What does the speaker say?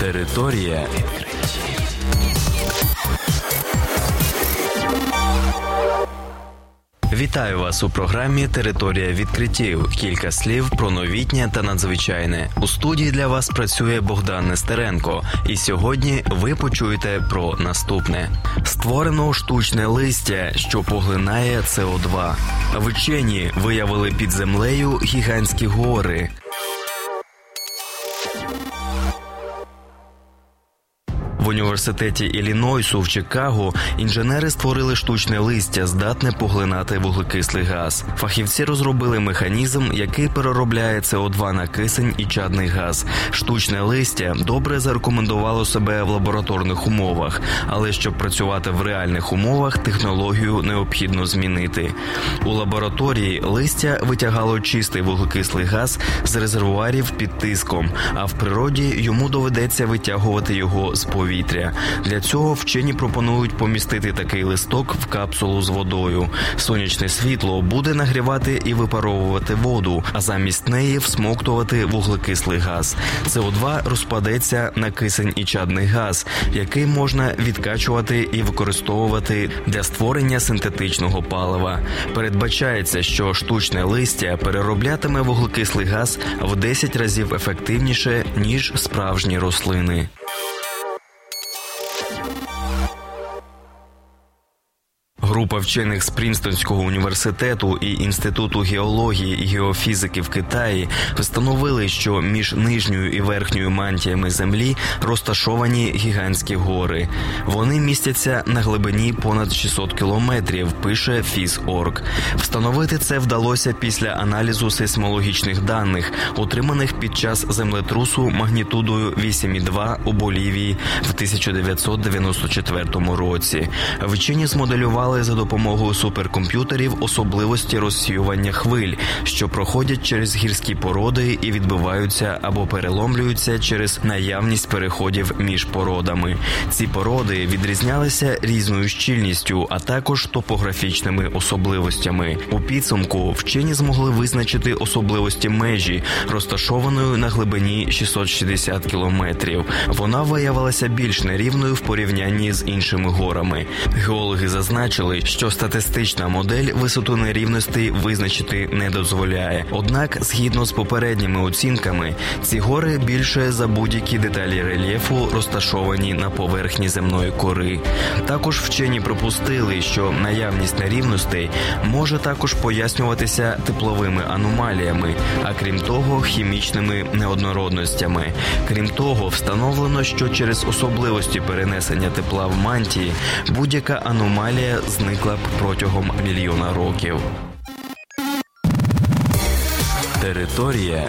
Територія Вітаю вас у програмі Територія відкриттів. Кілька слів про новітнє та надзвичайне. У студії для вас працює Богдан Нестеренко. І сьогодні ви почуєте про наступне: створено штучне листя, що поглинає СО2. Вчені виявили під землею гігантські гори. Університеті Іллінойсу в Чикаго інженери створили штучне листя, здатне поглинати вуглекислий газ. Фахівці розробили механізм, який переробляє СО2 на кисень і чадний газ. Штучне листя добре зарекомендувало себе в лабораторних умовах, але щоб працювати в реальних умовах, технологію необхідно змінити. У лабораторії листя витягало чистий вуглекислий газ з резервуарів під тиском, а в природі йому доведеться витягувати його з повітря повітря. Для цього вчені пропонують помістити такий листок в капсулу з водою. Сонячне світло буде нагрівати і випаровувати воду, а замість неї всмоктувати вуглекислий газ. СО2 розпадеться на кисень і чадний газ, який можна відкачувати і використовувати для створення синтетичного палива. Передбачається, що штучне листя перероблятиме вуглекислий газ в 10 разів ефективніше ніж справжні рослини. Група вчених з Прінстонського університету і інституту геології і геофізики в Китаї встановили, що між нижньою і верхньою мантіями землі розташовані гігантські гори. Вони містяться на глибині понад 600 кілометрів. Пише Фізорг. Встановити це вдалося після аналізу сейсмологічних даних, отриманих під час землетрусу магнітудою 8,2 у Болівії в 1994 році. Вчені змоделювали за допомогою суперкомп'ютерів особливості розсіювання хвиль, що проходять через гірські породи і відбиваються або переломлюються через наявність переходів між породами. Ці породи відрізнялися різною щільністю, а також топографічними особливостями. У підсумку вчені змогли визначити особливості межі, розташованої на глибині 660 кілометрів. Вона виявилася більш нерівною в порівнянні з іншими горами. Геологи зазначили зазначили, що статистична модель висоту нерівностей визначити не дозволяє. Однак, згідно з попередніми оцінками, ці гори більше за будь-які деталі рельєфу розташовані на поверхні земної кори. Також вчені пропустили, що наявність нерівностей може також пояснюватися тепловими аномаліями, а крім того, хімічними неоднородностями. Крім того, встановлено, що через особливості перенесення тепла в мантії будь-яка аномалія зникла б протягом мільйона років. Територія